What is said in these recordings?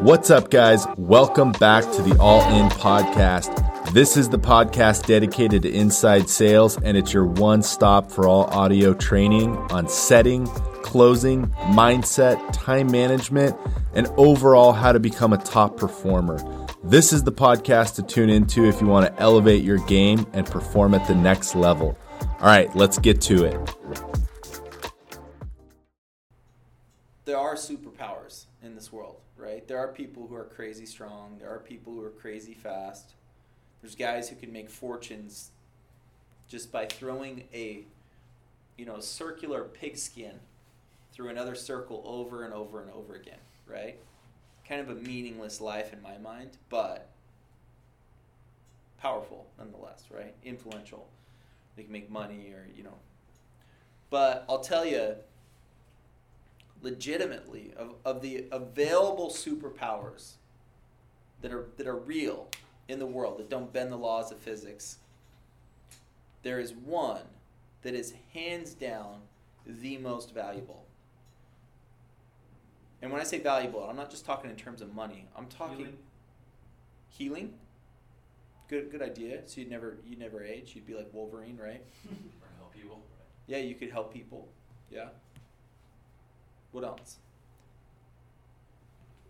What's up, guys? Welcome back to the All In Podcast. This is the podcast dedicated to inside sales, and it's your one stop for all audio training on setting, closing, mindset, time management, and overall how to become a top performer. This is the podcast to tune into if you want to elevate your game and perform at the next level. All right, let's get to it. There are people who are crazy strong. There are people who are crazy fast. There's guys who can make fortunes just by throwing a, you know, circular pigskin through another circle over and over and over again, right? Kind of a meaningless life in my mind, but powerful nonetheless, right? Influential. They can make money or, you know. But I'll tell you, legitimately, of, of the available superpowers that are, that are real in the world, that don't bend the laws of physics, there is one that is hands down the most valuable. And when I say valuable, I'm not just talking in terms of money. I'm talking Healing. healing. Good, good idea. So you'd never, you'd never age. You'd be like Wolverine, right? or help people. Yeah, you could help people. Yeah. What else?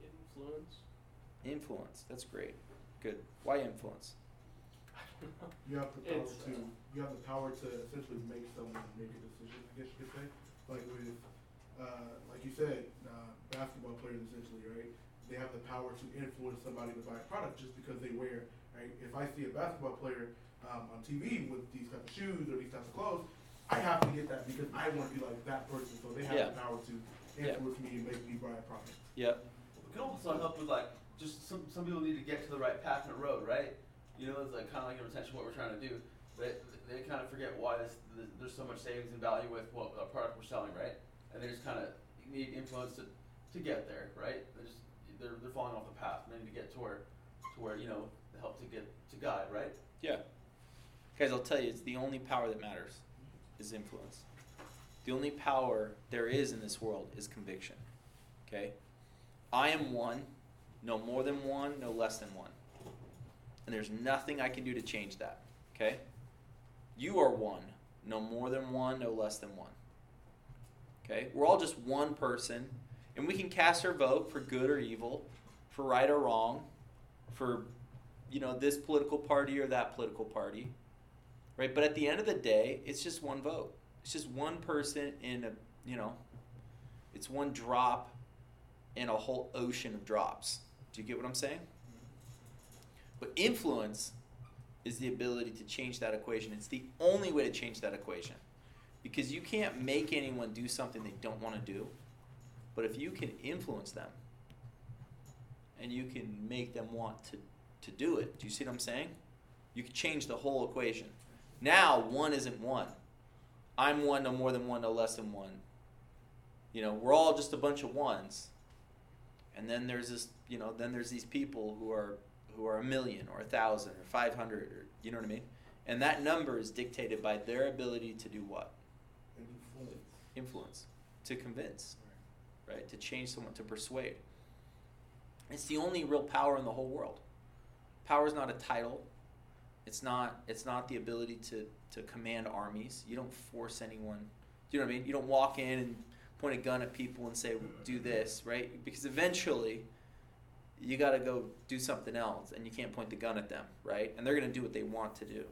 Influence. Influence. That's great. Good. Why influence? You have the power It's, to uh, you have the power to essentially make someone make a decision. I guess you could say, like with uh, like you said, uh, basketball players essentially, right? They have the power to influence somebody to buy a product just because they wear. Right? If I see a basketball player um, on TV with these types of shoes or these types of clothes, I have to get that because I want to be like that person. So they have Yeah. the power to Yeah. influence me and make me buy a product. Yep. It can also help with like just some some people need to get to the right path in the road, right? You know, it's like kind of like in retention what we're trying to do, but they kind of forget why this, th there's so much savings and value with what a product we're selling, right? And they just kind of need influence to, to get there, right? They just they're, they're falling off the path. And they need to get to where to where you know to help to get to guide, right? Yeah. Guys, I'll tell you, it's the only power that matters is influence. The only power there is in this world is conviction. Okay? I am one, no more than one, no less than one. And there's nothing I can do to change that. Okay? You are one, no more than one, no less than one. Okay? We're all just one person, and we can cast our vote for good or evil, for right or wrong, for you know this political party or that political party right but at the end of the day it's just one vote it's just one person in a you know it's one drop in a whole ocean of drops do you get what i'm saying but influence is the ability to change that equation it's the only way to change that equation because you can't make anyone do something they don't want to do but if you can influence them and you can make them want to, to do it. Do you see what I'm saying? You can change the whole equation. Now, one isn't one. I'm one, no more than one, no less than one. You know, we're all just a bunch of ones. And then there's this, you know, then there's these people who are who are a million or a thousand or five hundred or you know what I mean? And that number is dictated by their ability to do what? Influence. Influence. To convince. Right? To change someone, to persuade. It's the only real power in the whole world. Power is not a title. It's not. It's not the ability to to command armies. You don't force anyone. Do you know what I mean? You don't walk in and point a gun at people and say, "Do this," right? Because eventually, you got to go do something else, and you can't point the gun at them, right? And they're going to do what they want to do.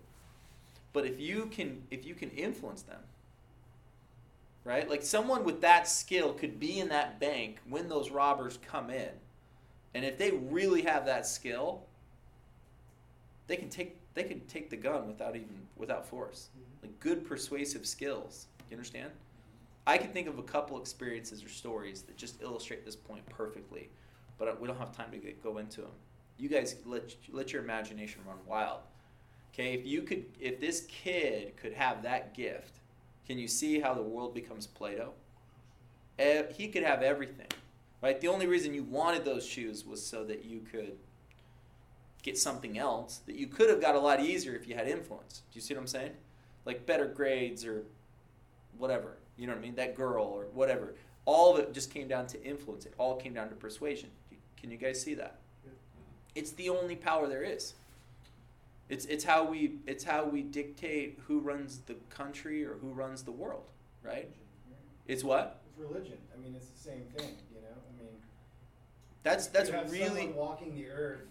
But if you can, if you can influence them, right? Like someone with that skill could be in that bank when those robbers come in. And if they really have that skill, they can take they could take the gun without even without force. Mm-hmm. Like good persuasive skills. You understand? I can think of a couple experiences or stories that just illustrate this point perfectly, but uh, we don't have time to get, go into them. You guys let let your imagination run wild. Okay, if you could if this kid could have that gift, can you see how the world becomes Play-Doh? He could have everything. Right? The only reason you wanted those shoes was so that you could get something else that you could have got a lot easier if you had influence. Do you see what I'm saying? Like better grades or whatever. You know what I mean? That girl or whatever. All of it just came down to influence. It all came down to persuasion. Can you guys see that? It's the only power there is. It's it's how we it's how we dictate who runs the country or who runs the world, right? It's what? It's religion. I mean, it's the same thing, you know. I mean, That's that's you have really someone walking the earth,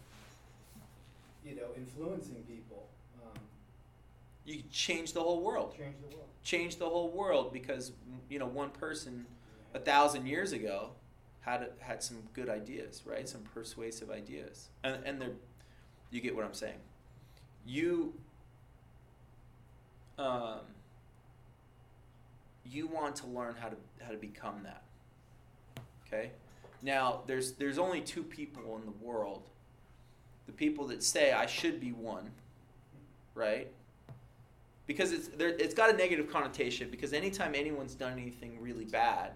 you know, influencing people, um, you change the whole world. change the world. Change the whole world because you know one person a thousand years ago had had some good ideas, right? Some persuasive ideas, and and they're you get what I'm saying. You um, you want to learn how to how to become that. Okay, now there's there's only two people in the world. The people that say I should be one, right? Because it's there, it's got a negative connotation. Because anytime anyone's done anything really bad,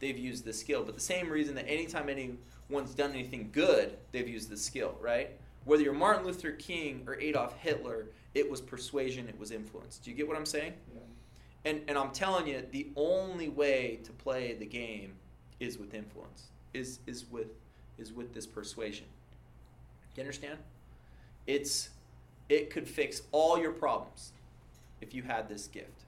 they've used the skill. But the same reason that anytime anyone's done anything good, they've used the skill, right? Whether you're Martin Luther King or Adolf Hitler, it was persuasion, it was influence. Do you get what I'm saying? Yeah. And and I'm telling you, the only way to play the game is with influence. Is is with is with this persuasion. You understand? It's it could fix all your problems if you had this gift.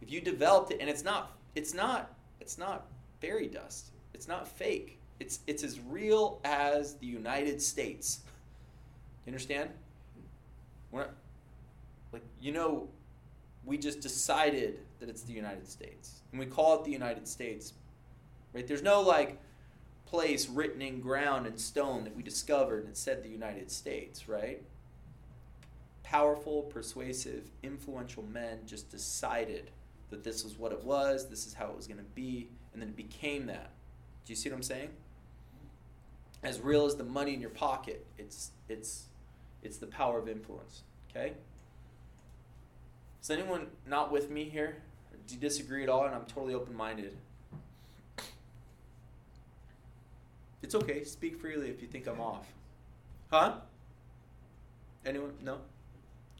If you developed it and it's not it's not it's not fairy dust. It's not fake. It's it's as real as the United States. You understand? We're not, like you know we just decided that it's the United States. And we call it the United States. Right? There's no like place written in ground and stone that we discovered and said the United States, right? Powerful, persuasive, influential men just decided that this was what it was, this is how it was going to be, and then it became that. Do you see what I'm saying? As real as the money in your pocket, it's it's it's the power of influence. Okay? Is anyone not with me here? Do you disagree at all? And I'm totally open It's okay. Speak freely if you think I'm off. Huh? Anyone? No?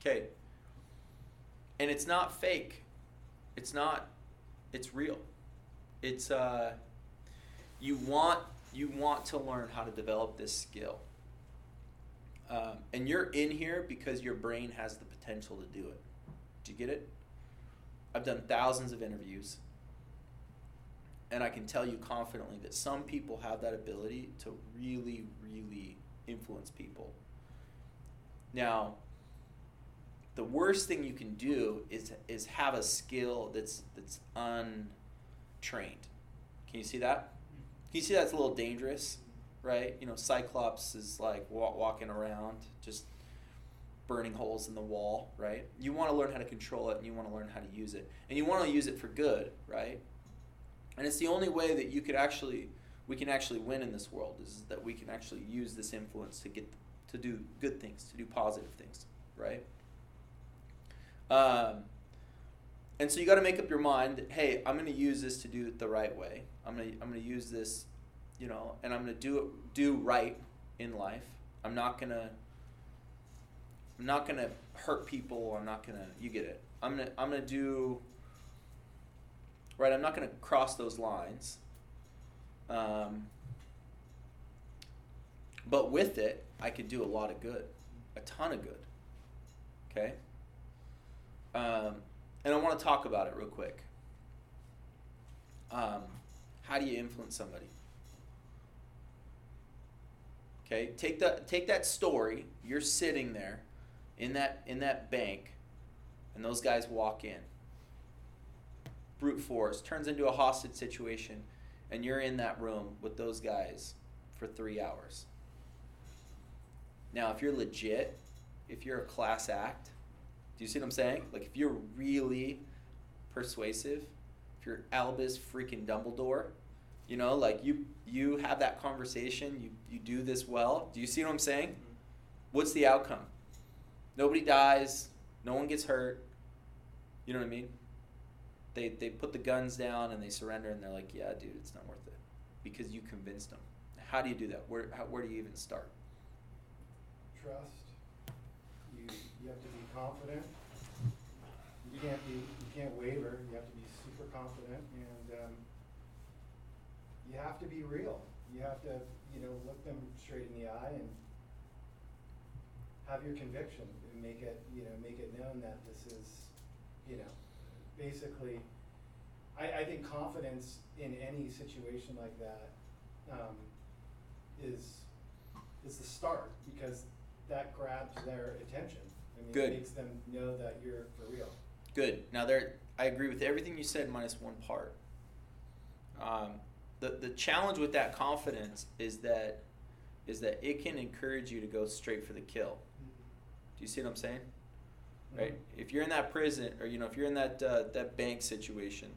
Okay. And it's not fake. It's not it's real. It's uh you want you want to learn how to develop this skill. Um, and you're in here because your brain has the potential to do it. Do you get it? I've done thousands of interviews, and I can tell you confidently that some people have that ability to really, really influence people. Now, the worst thing you can do is is have a skill that's that's untrained. Can you see that? Can you see that's a little dangerous, right? You know, Cyclops is like wa- walking around just burning holes in the wall, right? You want to learn how to control it and you want to learn how to use it. And you want to use it for good, right? And it's the only way that you could actually we can actually win in this world is that we can actually use this influence to get to do good things, to do positive things, right? Um, and so you got to make up your mind hey, I'm going to use this to do it the right way. I'm going to I'm going to use this, you know, and I'm going to do it do right in life. I'm not going to I'm not to hurt people. I'm not going to you get it. I'm to I'm going to do right. I'm not going to cross those lines. Um, but with it, I could do a lot of good, a ton of good. Okay. Um, and I want to talk about it real quick. Um, how do you influence somebody? Okay, take that take that story. You're sitting there in that in that bank, and those guys walk in. Brute force turns into a hostage situation, and you're in that room with those guys for three hours. Now, if you're legit, if you're a class act, do you see what I'm saying? Like if you're really persuasive, if you're Albus freaking Dumbledore, you know, like you you have that conversation, you you do this well. Do you see what I'm saying? Mm-hmm. What's the outcome? Nobody dies, no one gets hurt. You know what I mean? They they put the guns down and they surrender and they're like, "Yeah, dude, it's not worth it." Because you convinced them. How do you do that? Where how, where do you even start? Trust. You, you have to be confident. You can't be, you can't waver. You have to be super confident and, um, you have to be real. You have to, you know, look them straight in the eye and have your conviction and make it, you know, make it known that this is, you know, basically, I, I think confidence in any situation like that, um, is, is the start, because that grabs their attention. I mean, Good. it makes them know that you're for real. Good. Now there, I agree with everything you said minus one part. Um, the the challenge with that confidence is that is that it can encourage you to go straight for the kill. Do you see what I'm saying? Right. If you're in that prison, or you know, if you're in that uh, that bank situation,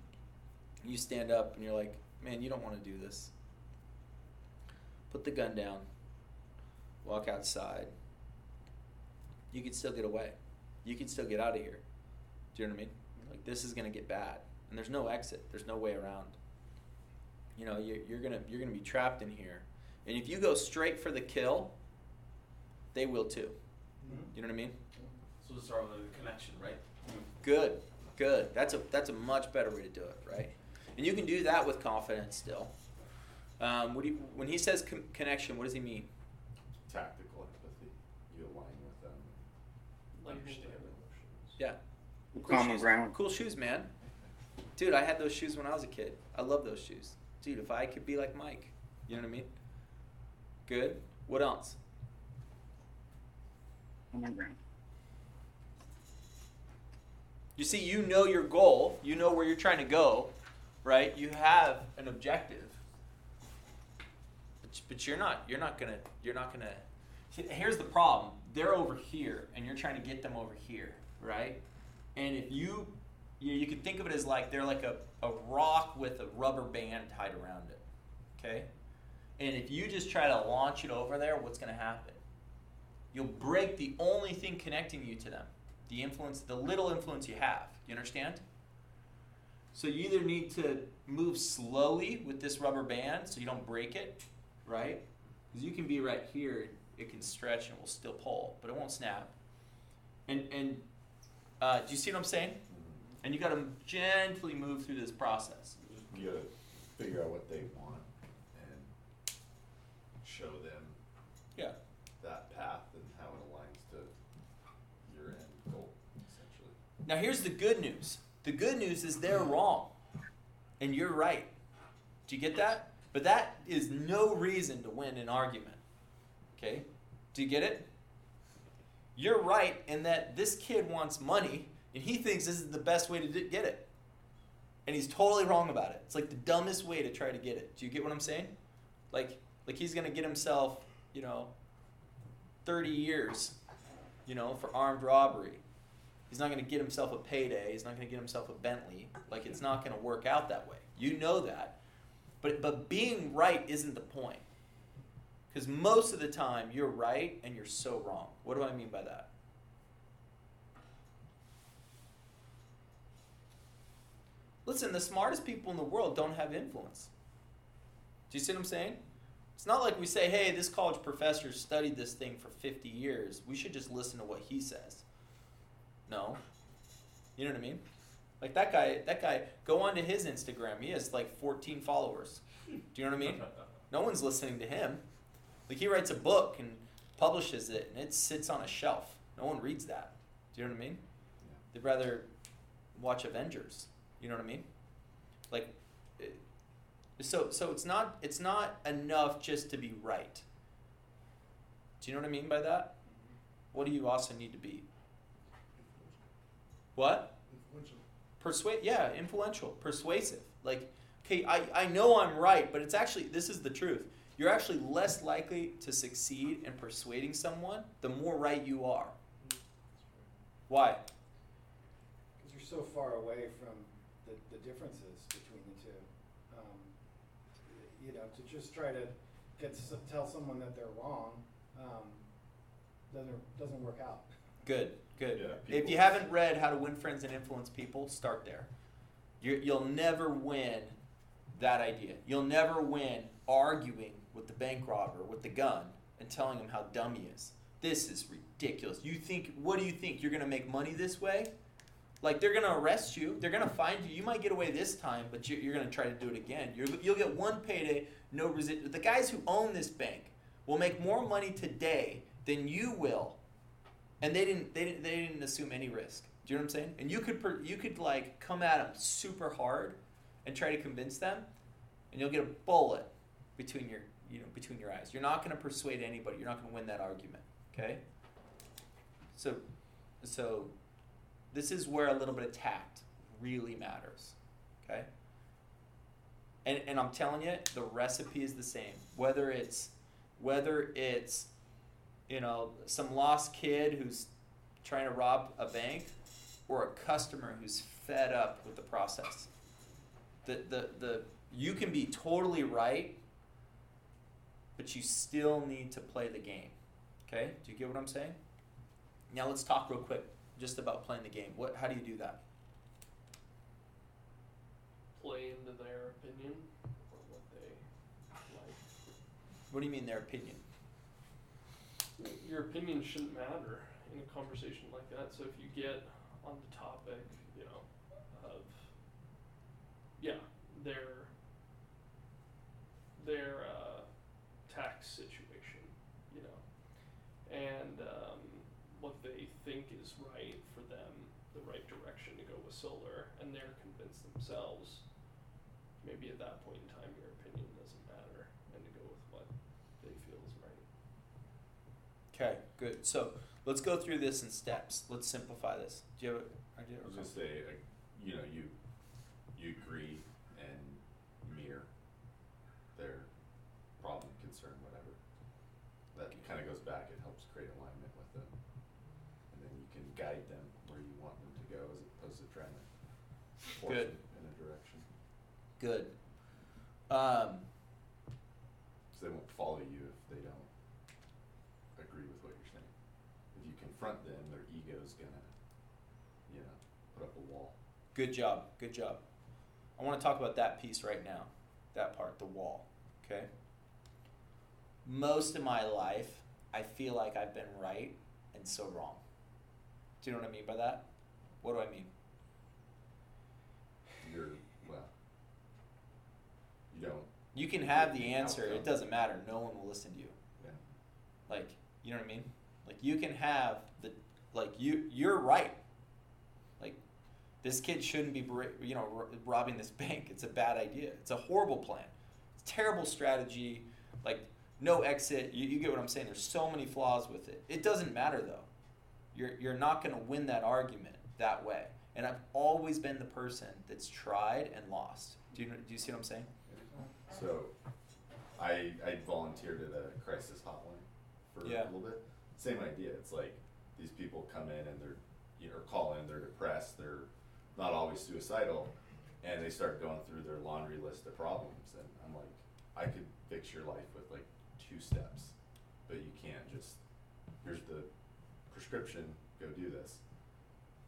you stand up and you're like, man, you don't want to do this. Put the gun down. Walk outside. You can still get away. You can still get out of here. Do you know what I mean? Like this is gonna get bad, and there's no exit. There's no way around. You know, you're, you're gonna you're gonna be trapped in here, and if you go straight for the kill, they will too. Mhm. You know what I mean? So we'll start with the connection, right? Good, good. That's a that's a much better way to do it, right? And you can do that with confidence still. Um, what do you, when he says con- connection, what does he mean? tactical empathy. You align with them. Understand. Yeah. Common shoes. ground. Cool shoes, man. Dude, I had those shoes when I was a kid. I love those shoes. Dude, if I could be like Mike, you know what I mean? Good. What else? Common ground. You see, you know your goal. You know where you're trying to go, right? You have an objective. But, but you're not. You're not gonna. You're not gonna. Here's the problem. They're over here, and you're trying to get them over here, right? And if you, you, you can think of it as like they're like a, a rock with a rubber band tied around it, okay? And if you just try to launch it over there, what's gonna happen? You'll break the only thing connecting you to them the influence, the little influence you have. You understand? So you either need to move slowly with this rubber band so you don't break it, right? Because you can be right here, it can stretch and it will still pull, but it won't snap. And and uh, do you see what I'm saying? And you got to gently move through this process. You gotta figure out what they want and show them Yeah. that path and how it aligns to your end goal, essentially. Now here's the good news. The good news is they're wrong, and you're right. Do you get that? But that is no reason to win an argument. Okay? Do you get it? You're right in that this kid wants money, and he thinks this is the best way to get it. And he's totally wrong about it. It's like the dumbest way to try to get it. Do you get what I'm saying? Like, like he's gonna get himself, you know, 30 years, you know, for armed robbery. He's not going to get himself a payday. He's not going to get himself a Bentley. Like it's not going to work out that way. You know that. But but being right isn't the point. Cuz most of the time you're right and you're so wrong. What do I mean by that? Listen, the smartest people in the world don't have influence. Do you see what I'm saying? It's not like we say, hey, this college professor studied this thing for 50 years. We should just listen to what he says. No. You know what I mean? Like that guy, that guy, go onto his Instagram. He has like 14 followers. Do you know what I mean? No one's listening to him. Like he writes a book and publishes it and it sits on a shelf. No one reads that. Do you know what I mean? They'd rather watch Avengers. You know what I mean? Like it- so so it's not it's not enough just to be right. Do you know what I mean by that? Mm-hmm. What do you also need to be? What? Influential. Persuade yeah, influential, persuasive. Like, okay, I, I know I'm right, but it's actually this is the truth. You're actually less likely to succeed in persuading someone the more right you are. Why? Because you're so far away from the, the differences between the two. Um, you know, to just try to get tell someone that they're wrong um, doesn't doesn't work out. Good, good. Yeah, if you haven't read How to Win Friends and Influence People, start there. you you'll never win that idea. You'll never win arguing with the bank robber with the gun and telling him how dumb he is. This is ridiculous. You think, what do you think? You're going to make money this way? Like they're gonna arrest you, they're gonna find you. You might get away this time, but you, you're gonna try to do it again. You're, you'll get one payday, no resi- The guys who own this bank will make more money today than you will, and they didn't. They didn't. They didn't assume any risk. Do you know what I'm saying? And you could per, you could like come at them super hard, and try to convince them, and you'll get a bullet between your you know between your eyes. You're not going to persuade anybody. You're not going to win that argument. Okay. So, so this is where a little bit of tact really matters. Okay. And and I'm telling you, the recipe is the same. Whether it's whether it's you know some lost kid who's trying to rob a bank or a customer who's fed up with the process. The the the you can be totally right, but you still need to play the game. Okay? Do you get what I'm saying? Now let's talk real quick just about playing the game. What how do you do that? play into their opinion or what they like. What do you mean their opinion? Your opinion shouldn't matter in a conversation like that. So if you get on the topic, you know, of yeah, their their uh, tax situation, you know, and um, what they think is right for them, the right direction to go with solar, and they're convinced themselves. Maybe at that point in time, your opinion doesn't matter, and to go with what they feel is right. Okay, good. So let's go through this in steps. Let's simplify this. Do you have an idea? I was gonna say, like, you know, you, you agree and mirror their problem, concern, whatever. That kinda goes back, it helps create alignment with them. And then you can guide them where you want them to go as opposed to trying to force Good. them in a direction. Good. Um, Cause they won't follow you if they don't agree with what you're saying. If you confront them, their ego's gonna, you know, put up a wall. Good job. Good job. I want to talk about that piece right now. That part, the wall. Okay. Most of my life, I feel like I've been right and so wrong. Do you know what I mean by that? What do I mean? You're, well, you don't, You can have the answer. It doesn't matter. No one will listen to you. yeah. Like, you know what I mean? Like you can have the like you you're right. This kid shouldn't be you know robbing this bank. It's a bad idea. It's a horrible plan. It's a terrible strategy. Like no exit. You, you get what I'm saying? There's so many flaws with it. It doesn't matter though. You're you're not going to win that argument that way. And I've always been the person that's tried and lost. Do you do you see what I'm saying? So, I, I volunteered at a crisis hotline for Yeah. a little bit. Same idea. It's like these people come in and they're, you know, call in, they're depressed, they're not always suicidal, and they start going through their laundry list of problems. And I'm like, I could fix your life with like two steps, but you can't just, here's the prescription, go do this.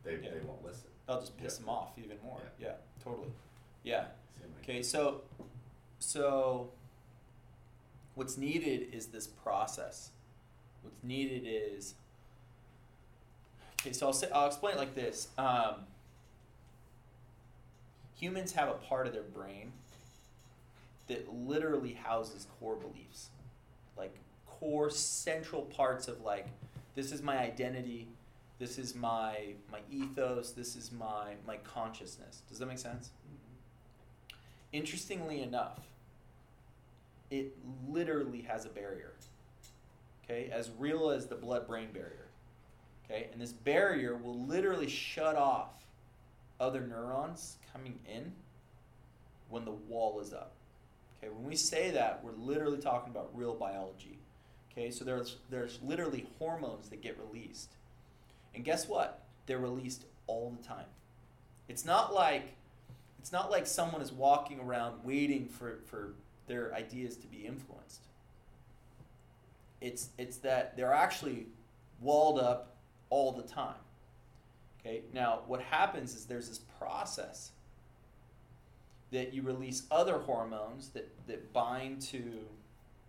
They, Yeah. they won't listen. That'll just piss Yeah. them off even more. Yeah. yeah totally. Yeah. Okay, so so what's needed is this process. What's needed is okay. So I'll say I'll explain it like this. Um, humans have a part of their brain that literally houses core beliefs, like core central parts of like this is my identity, this is my my ethos, this is my my consciousness. Does that make sense? Mm-hmm. Interestingly enough, it literally has a barrier. Okay, as real as the blood brain barrier. Okay, and this barrier will literally shut off other neurons coming in when the wall is up. Okay, when we say that, we're literally talking about real biology. Okay, so there's there's literally hormones that get released. And guess what? They're released all the time. It's not like it's not like someone is walking around waiting for, for their ideas to be influenced. It's it's that they're actually walled up all the time. Okay? Now what happens is there's this process that you release other hormones that, that bind to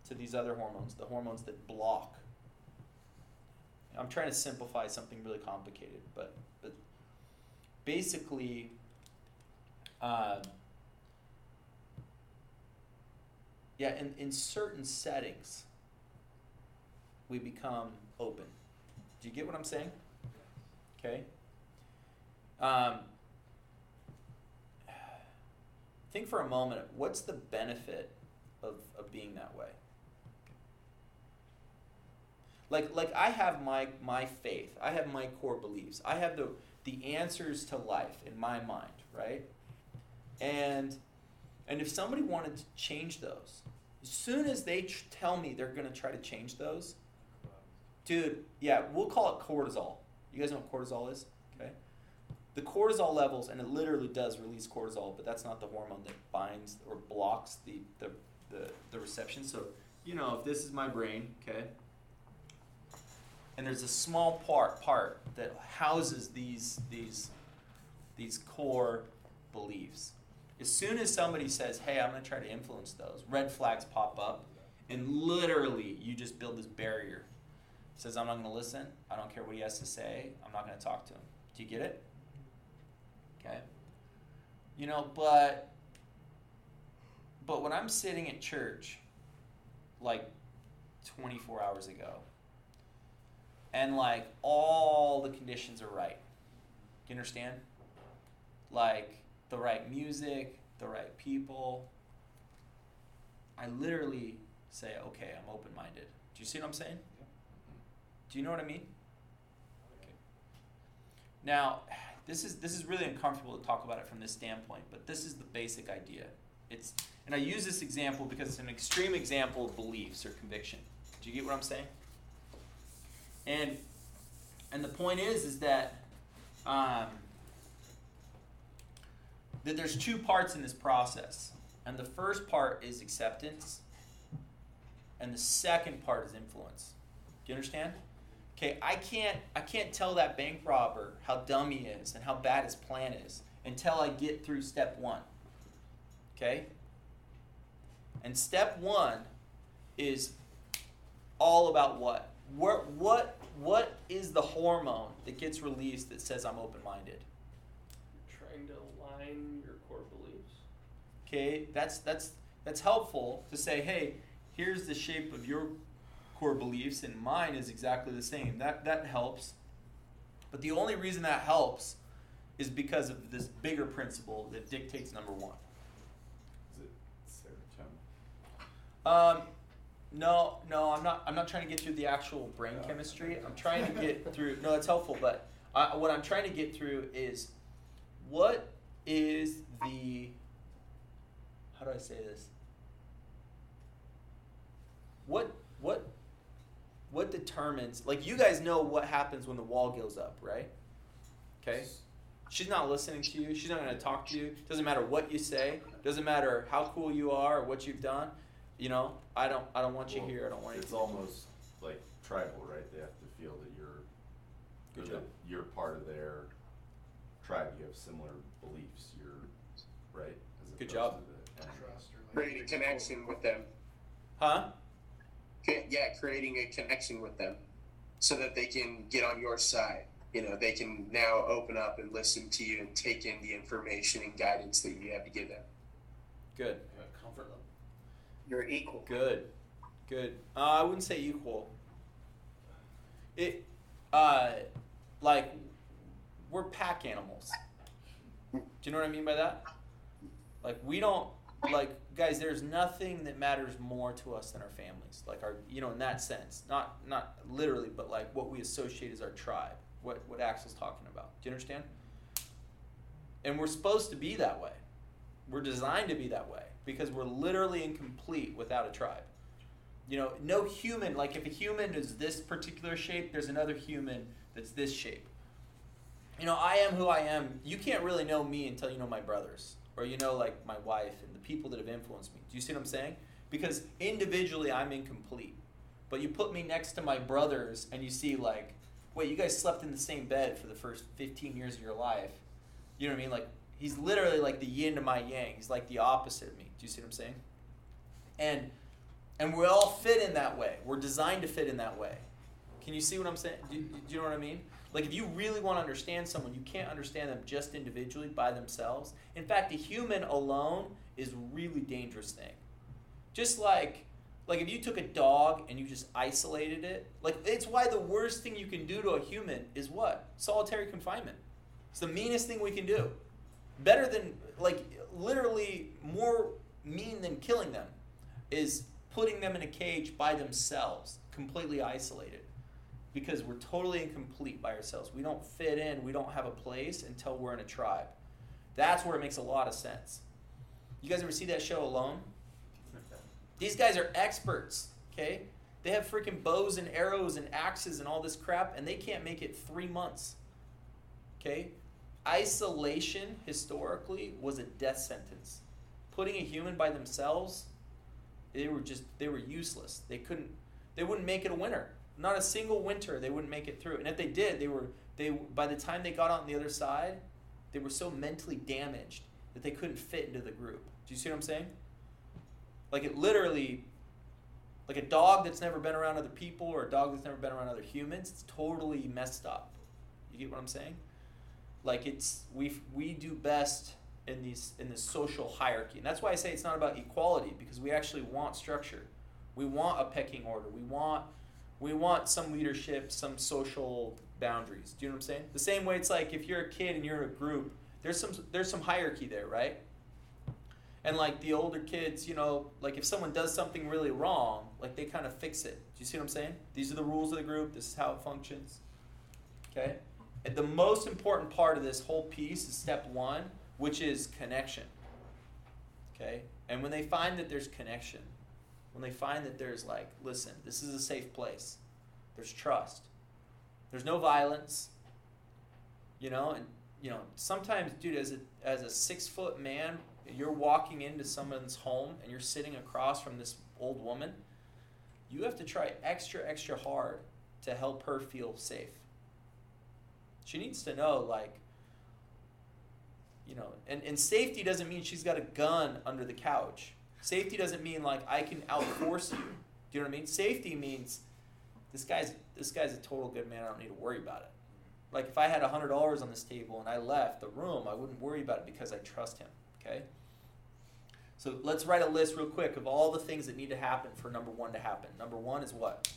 to these other hormones, the hormones that block. I'm trying to simplify something really complicated, but but basically, uh, yeah, in, in certain settings, we become open. Do you get what I'm saying? Okay. Um, think for a moment what's the benefit of, of being that way? Like, like I have my, my faith, I have my core beliefs, I have the, the answers to life in my mind, right? And, and if somebody wanted to change those, as soon as they tr- tell me they're going to try to change those, dude, yeah, we'll call it cortisol. You guys know what cortisol is? Okay. The cortisol levels, and it literally does release cortisol, but that's not the hormone that binds or blocks the, the, the, the reception. So, you know, if this is my brain, okay, and there's a small part part that houses these these these core beliefs. As soon as somebody says, "Hey, I'm going to try to influence those," red flags pop up, and literally you just build this barrier. says, "I'm not going to listen. I don't care what he has to say. I'm not going to talk to him." Do you get it? Okay. You know, but but when I'm sitting at church, like 24 hours ago, and like all the conditions are right. Do you understand? Like the right music, the right people. I literally say, okay, I'm open minded. Do you see what I'm saying? Do you know what I mean? Okay. Now, this is this is really uncomfortable to talk about it from this standpoint, but this is the basic idea. It's and I use this example because it's an extreme example of beliefs or conviction. Do you get what I'm saying? And and the point is is that um, that there's two parts in this process. And the first part is acceptance, and the second part is influence. Do you understand? Okay, I can't I can't tell that bank robber how dumb he is and how bad his plan is until I get through step 1. Okay? And step 1 is all about what? What what what is the hormone that gets released that says I'm open-minded? You're trying to align your core beliefs. Okay, that's that's that's helpful to say, hey, here's the shape of your core beliefs, and mine is exactly the same. That that helps. But the only reason that helps is because of this bigger principle that dictates number one. Is it serotonin? Um, no, no, I'm not. I'm not trying to get through the actual brain chemistry. I'm trying to get through. No, it's helpful, but I, what I'm trying to get through is what is the. How do I say this? What what what determines? Like you guys know what happens when the wall goes up, right? Okay. She's not listening to you. She's not going to talk to you. Doesn't matter what you say. Doesn't matter how cool you are or what you've done. You know, I don't. I don't want you Well, here. I don't want you. It's almost like tribal, right? They have to feel that you're, Good job. that you're part of their tribe. You have similar beliefs. You're right. As Good opposed job. to the. Trust or like- creating connection with them. Huh? C- Yeah, creating a connection with them so that they can get on your side. You know, they can now open up and listen to you and take in the information and guidance that you have to give them. Good. Comfort level. You're equal. Good. Good. Uh, I wouldn't say equal. It, uh, like, we're pack animals. Do you know what I mean by that? Like, we don't, like, guys, there's nothing that matters more to us than our families. Like, our, you know, in that sense. Not, not literally, but like what we associate as our tribe. What, what Axel's talking about. Do you understand? And we're supposed to be that way. We're designed to be that way because we're literally incomplete without a tribe. You know, no human, like if a human is this particular shape, there's another human that's this shape. You know, I am who I am. You can't really know me until you know my brothers or you know, like my wife and the people that have influenced me. Do you see what I'm saying? Because individually, I'm incomplete. But you put me next to my brothers and you see, like, wait, you guys slept in the same bed for the first 15 years of your life. You know what I mean? Like, he's literally like the yin to my yang. He's like the opposite of me. Do you see what I'm saying? And and we all fit in that way. We're designed to fit in that way. Can you see what I'm saying? Do, do you know what I mean? Like if you really want to understand someone, you can't understand them just individually by themselves. In fact, a human alone is a really dangerous thing. Just like like if you took a dog and you just isolated it, like it's why the worst thing you can do to a human is what? Solitary confinement. It's the meanest thing we can do. Better than like literally more mean than killing them is putting them in a cage by themselves, completely isolated. Because we're totally incomplete by ourselves. We don't fit in, we don't have a place until we're in a tribe. That's where it makes a lot of sense. You guys ever see that show Alone? These guys are experts, okay? They have freaking bows and arrows and axes and all this crap, and they can't make it three months. Okay? Isolation, historically, was a death sentence. Putting a human by themselves, they were just, they were useless. They couldn't, they wouldn't make it a winter. Not a single winter they wouldn't make it through. And if they did, they were, they, by the time they got on the other side, they were so mentally damaged that they couldn't fit into the group. Do you see what I'm saying? Like it literally, like a dog that's never been around other people or a dog that's never been around other humans, it's totally messed up. You get what I'm saying? Like it's we we do best in these in this social hierarchy, and that's why I say it's not about equality because we actually want structure. We want a pecking order. We want we want some leadership, some social boundaries. Do you know what I'm saying? The same way it's like if you're a kid and you're in a group, there's some there's some hierarchy there, right? And like the older kids, you know, like if someone does something really wrong, like they kind of fix it. Do you see what I'm saying? These are the rules of the group. This is how it functions. Okay? And the most important part of this whole piece is step one, which is connection. Okay? And when they find that there's connection, when they find that there's like, listen, this is a safe place, there's trust, there's no violence, you know, and you know, sometimes, dude, as a as a six foot man, you're walking into someone's home and you're sitting across from this old woman. You have to try extra, extra hard to help her feel safe. She needs to know, like, you know, and, and safety doesn't mean she's got a gun under the couch. Safety doesn't mean like I can outforce you. Do you know what I mean? Safety means this guy's this guy's a total good man. I don't need to worry about it. Like if I had a hundred dollars on this table and I left the room, I wouldn't worry about it because I trust him. Okay. So let's write a list real quick of all the things that need to happen for number one to happen. Number one is what?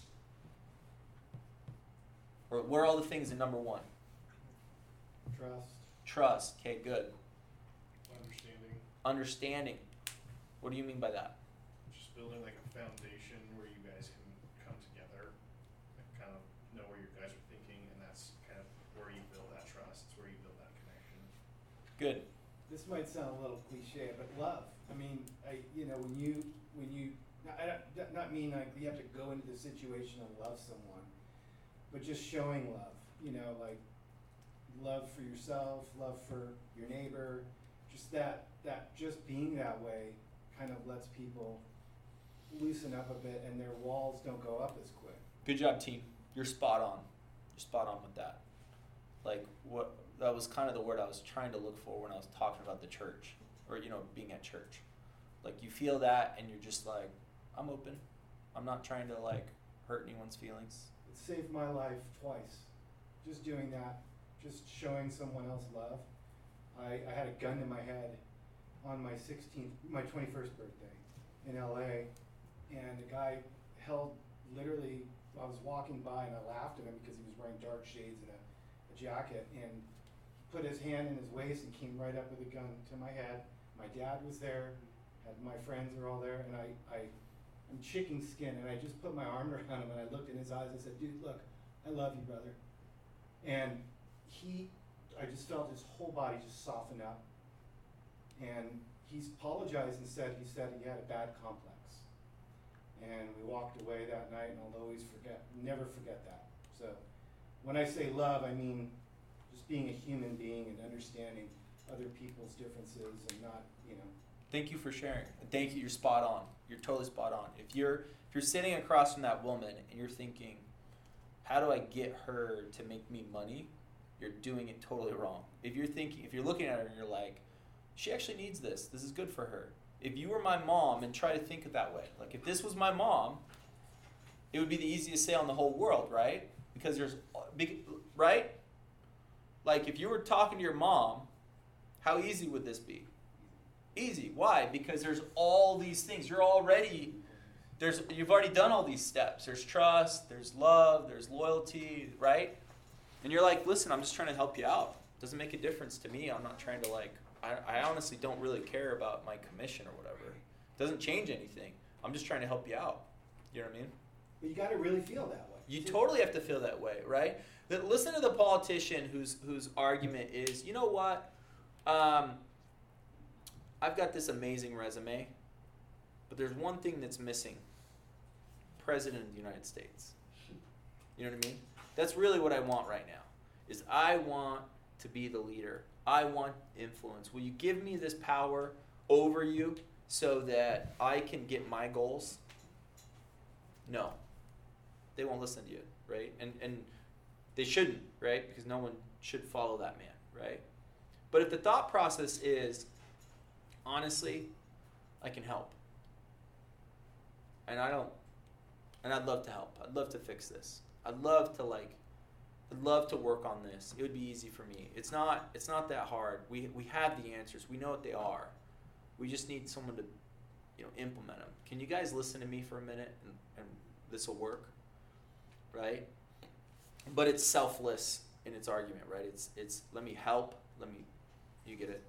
Or what are all the things in number one? Trust. Trust. Okay, good. Understanding, Understanding. What do you mean by that? just building like a foundation where you guys can come together and kind of know where you guys are thinking, and that's kind of where you build that trust. It's where you build that connection. Good. This might sound a little cliche, but love. I mean, I, you know, when you, when you, I, don't- not mean like you have to go into the situation and love someone, but just showing love, you know, like love for yourself, love for your neighbor, just that, that, just being that way kind of lets people loosen up a bit and their walls don't go up as quick. Good job, team. You're spot on. You're spot on with that. Like what that was kind of the word I was trying to look for when I was talking about the church or you know being at church. Like you feel that and you're just like I'm open. I'm not trying to like hurt anyone's feelings. It saved my life twice. Just doing that, just showing someone else love. I, I had a gun in my head on my 16th, my 21st birthday in LA, and a guy held literally. I was walking by and I laughed at him because he was wearing dark shades and a, a jacket, and put his hand in his waist and came right up with a gun to my head. My dad was there, had my friends were all there, and I, I I'm chicken skin, and I just put my arm around him and I looked in his eyes and said, "Dude, look, I love you, brother." And he, I just felt his whole body just soften up. And he's apologized and said he said he had a bad complex. And we walked away that night, and I'll always forget, never forget that. So, when I say love, I mean just being a human being and understanding other people's differences and not, you know, Thank you for sharing. Thank you. You're spot on. You're totally spot on. If you're if you're sitting across from that woman and you're thinking, how do I get her to make me money? You're doing it totally wrong. If you're thinking, if you're looking at her and you're like, she actually needs this. This is good for her. If you were my mom and try to think of that way, like if this was my mom, it would be the easiest sale in the whole world, right? because there's bec- right. Like if you were talking to your mom, how easy would this be? Easy. Why? Because there's all these things. You're already there's you've already done all these steps. There's trust, there's love, there's loyalty, right? And you're like, listen, I'm just trying to help you out. Doesn't make a difference to me. I'm not trying to like I, I honestly don't really care about my commission or whatever. It doesn't change anything. I'm just trying to help you out. You know what I mean? But you got to really feel that way. You too. totally have to feel that way, right? That listen to the politician whose whose argument is, you know what? Um, I've got this amazing resume, but there's one thing that's missing. President of the United States. You know what I mean? That's really what I want right now. Is I want to be the leader. I want influence. Will you give me this power over you so that I can get my goals? No. They won't listen to you, right? And and they shouldn't, right? Because no one should follow that man, right? But if the thought process is honestly, I can help. And I don't and I'd love to help. I'd love to fix this. I'd love to like I'd love to work on this. It would be easy for me. It's not it's not that hard. We we have the answers. We know what they are. We just need someone to you know implement them. Can you guys listen to me for a minute and, and this will work? Right? But it's selfless in its argument, right? It's it's let me help, let me you get it.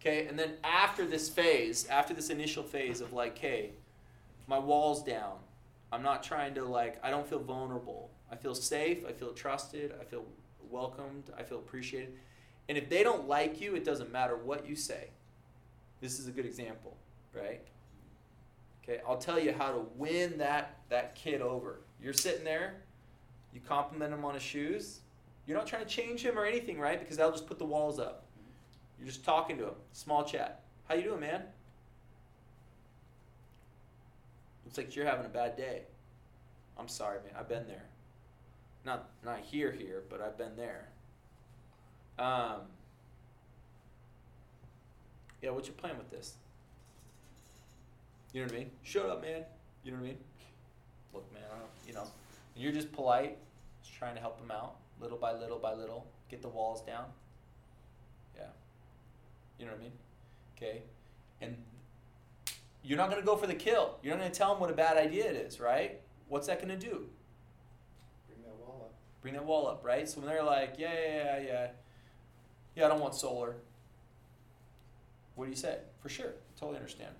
Okay, and then after this phase, after this initial phase of like, hey, my wall's down. I'm not trying to like I don't feel vulnerable. I feel safe, I feel trusted, I feel welcomed, I feel appreciated. And if they don't like you, it doesn't matter what you say. This is a good example, right? Okay, I'll tell you how to win that that kid over. You're sitting there, you compliment him on his shoes. You're not trying to change him or anything, right? Because that'll just put the walls up. You're just talking to him, small chat. How you doing, man? Looks like you're having a bad day. I'm sorry, man. I've been there. Not not here here, but I've been there. Um, yeah, what's your plan with this? You know what I mean? Shut up, man. You know what I mean? Look, man, I don't, you know, you're just polite, just trying to help him out, little by little by little, get the walls down. Yeah. You know what I mean? Okay. And you're not going to go for the kill. You're not going to tell them what a bad idea it is, right? What's that going to do? Bring that wall up. Bring that wall up, right? So when they're like, yeah, yeah, yeah, yeah, yeah, I don't want solar. What do you say? For sure, totally understand.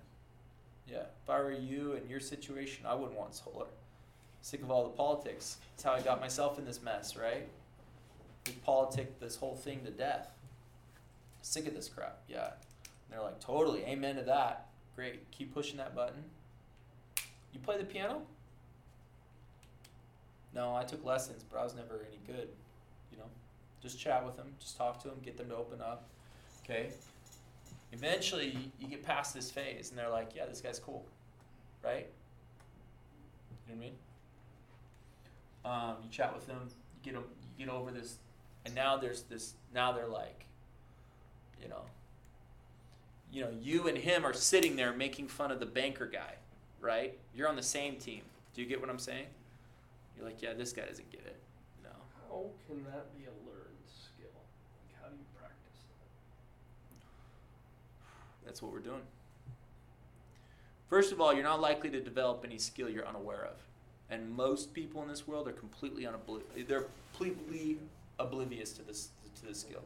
Yeah, if I were you in your situation, I wouldn't want solar. Sick of all the politics. That's how I got myself in this mess, right? We politic this whole thing to death. Sick of this crap. Yeah. And they're like, totally, amen to that. Great. Keep pushing that button. You play the piano? No, I took lessons, but I was never any good. You know, just chat with them, just talk to them, get them to open up. Okay. Eventually, you- get past this phase, and they're like, "Yeah, this guy's cool," right? You know what I mean? Um, you chat with them, you get 'em- you get over this, and now there's this. Now they're like, you know, you know, you and him are sitting there making fun of the banker guy, right? You're on the same team. Do you get what I'm saying? You're like, yeah, this guy doesn't get it. No. How can that be a learned skill? Like, how do you practice that? That's what we're doing. First of all, you're not likely to develop any skill you're unaware of. And most people in this world are completely unobli- they're completely oblivious to this to this skill.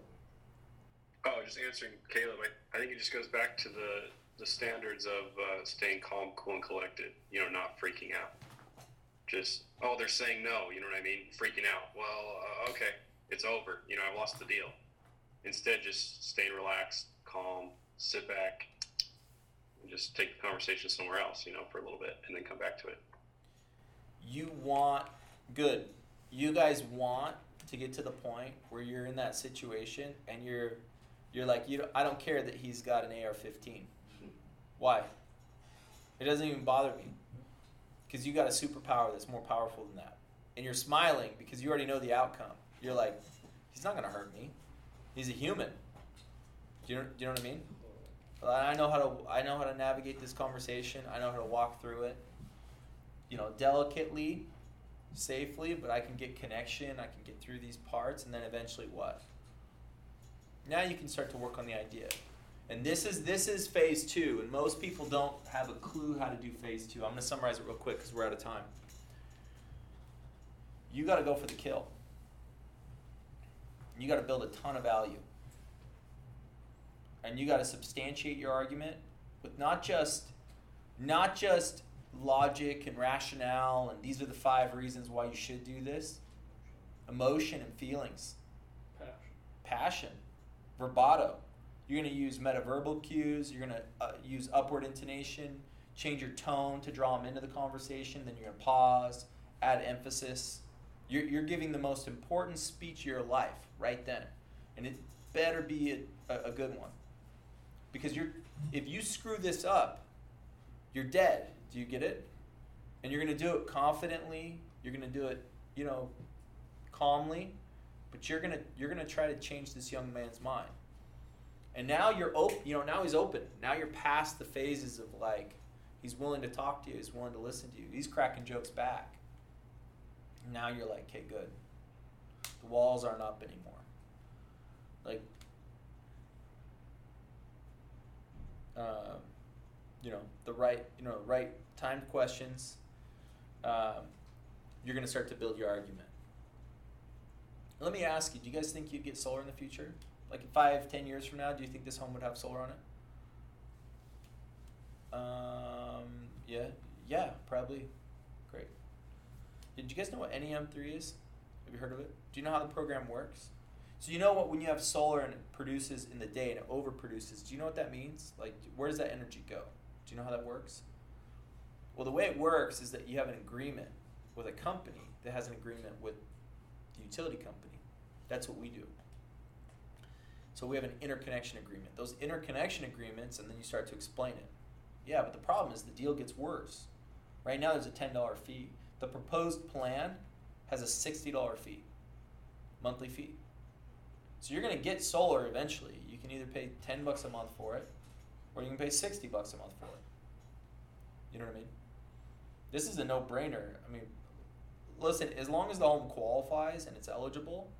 Oh, just answering Caleb. I, I think it just goes back to the the standards of uh, staying calm, cool, and collected. You know, not freaking out. Just oh, they're saying no. You know what I mean? Freaking out. Well, uh, okay, it's over. You know, I lost the deal. Instead, just stay relaxed, calm, sit back, and just take the conversation somewhere else. You know, for a little bit, and then come back to it. You want good. You guys want to get to the point where you're in that situation and you're you're like you don't, I don't care that he's got an AR-15. Why? It doesn't even bother me. Because you got a superpower that's more powerful than that. And you're smiling because you already know the outcome. You're like, he's not going to hurt me. He's a human. Do you, know, do you know what I mean? I know how to I know how to navigate this conversation. I know how to walk through it. You know, delicately, safely, but I can get connection, I can get through these parts, and then eventually what? Now you can start to work on the idea. And this is this is phase two, and most people don't have a clue how to do phase two. I'm gonna summarize it real quick because we're out of time. You gotta go for the kill. You gotta build a ton of value. And you gotta substantiate your argument with not just not just logic and rationale and these are the five reasons why you should do this. Emotion and feelings. Passion. Passion. Verbato. You're going to use metaverbal cues. You're going to uh, use upward intonation, change your tone to draw them into the conversation. Then you're going to pause, add emphasis. You're, you're giving the most important speech of your life right then. And it better be a, a, a good one. Because you're, if you screw this up, you're dead. Do you get it? And you're going to do it confidently. You're going to do it, you know, calmly. But you're going to you're going to try to change this young man's mind. And now you're open, you know, now he's open. Now you're past the phases of like he's willing to talk to you, he's willing to listen to you. He's cracking jokes back. Now you're like, "Okay, good." The walls aren't up anymore. Like um, you know the right you know right timed questions um, you're going to start to build your argument let me ask you do you guys think you'd get solar in the future like five ten years from now do you think this home would have solar on it? Um, yeah yeah probably. Great. Did you guys know what nem3 is? Have you heard of it? Do you know how the program works? So you know what when you have solar and it produces in the day and it overproduces do you know what that means? Like where does that energy go? Do you know how that works? Well, the way it works is that you have an agreement with a company that has an agreement with the utility company. That's what we do. So we have an interconnection agreement. Those interconnection agreements, and then you start to explain it. Yeah, but the problem is the deal gets worse. Right now, there's a $10 fee. The proposed plan has a $60 fee, monthly fee. So you're going to get solar eventually. You can either pay 10 bucks a month for it, or you can pay 60 bucks a month for it. You know what I mean? This is a no-brainer. I mean, listen, as long as the home qualifies and it's eligible,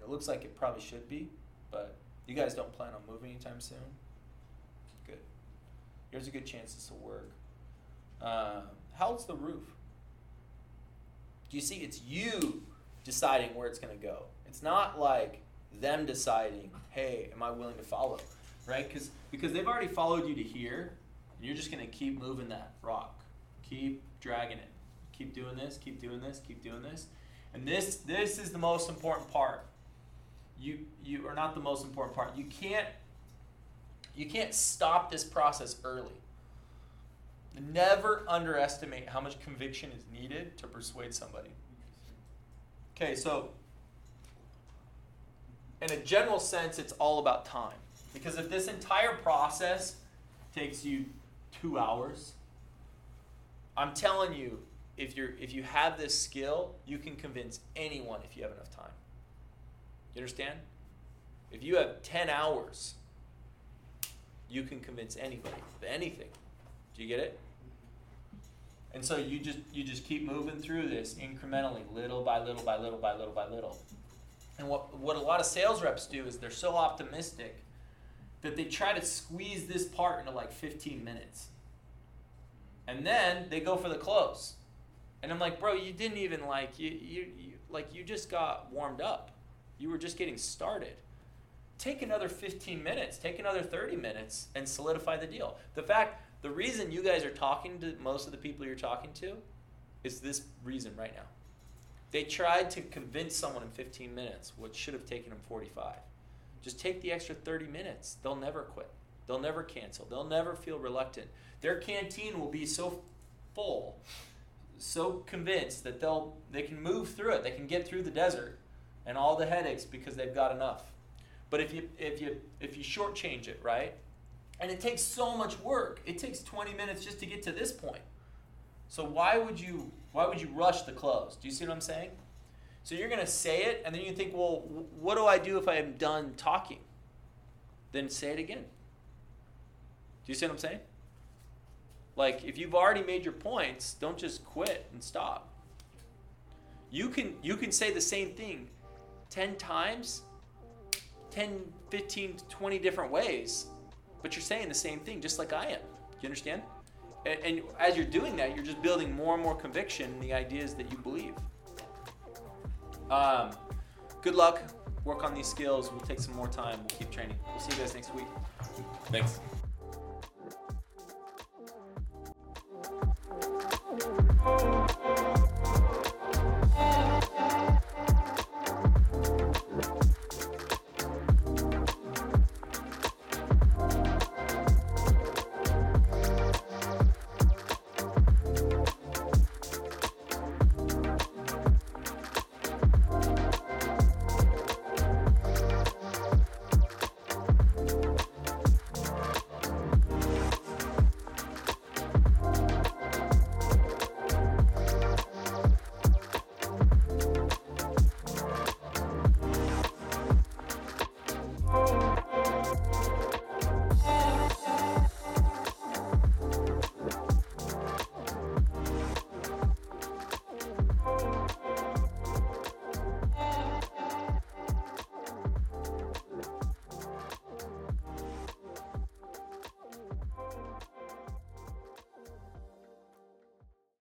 it looks like it probably should be, but you guys don't plan on moving anytime soon. Good. There's a good chance this will work. Uh, how's the roof? Do you see? It's you deciding where it's going to go. It's not like them deciding, hey, am I willing to follow? Right? Because because they've already followed you to here, and you're just going to keep moving that rock. Keep dragging it. Keep doing this, keep doing this, keep doing this. And this this is the most important part. You you are not the most important part. You can't you can't stop this process early. Never underestimate how much conviction is needed to persuade somebody. Okay, so in a general sense, it's all about time. Because if this entire process takes you two hours, I'm telling you, if you're if you have this skill, you can convince anyone if you have enough time. You understand? If you have 10 hours, you can convince anybody of anything. Do you get it? And so you just you just keep moving through this incrementally, little by little by little by little by little. And what what a lot of sales reps do is they're so optimistic that they try to squeeze this part into like 15 minutes. And then they go for the close. And I'm like, bro, you didn't even like you, you, you like you just got warmed up. You were just getting started. Take another 15 minutes, take another 30 minutes and solidify the deal. The fact the reason you guys are talking to most of the people you're talking to is this reason right now. They tried to convince someone in 15 minutes, what should have taken them 45. Just take the extra 30 minutes. They'll never quit. They'll never cancel. They'll never feel reluctant. Their canteen will be so full, so convinced that they'll they can move through it. They can get through the desert and all the headaches because they've got enough. But if you if you if you shortchange it, right? And it takes so much work. It takes 20 minutes just to get to this point. So why would you why would you rush the close? Do you see what I'm saying? So you're going to say it, and then you think, well, what do I do if I am done talking? Then say it again. Do you see what I'm saying? Like, if you've already made your points, don't just quit and stop. You can you can say the same thing 10 times 10, 15, 20 different ways, but you're saying the same thing just like I am. Do you understand? And, and as you're doing that, you're just building more and more conviction in the ideas that you believe. Um, good luck. Work on these skills. We'll take some more time. We'll keep training. We'll see you guys next week. Thanks.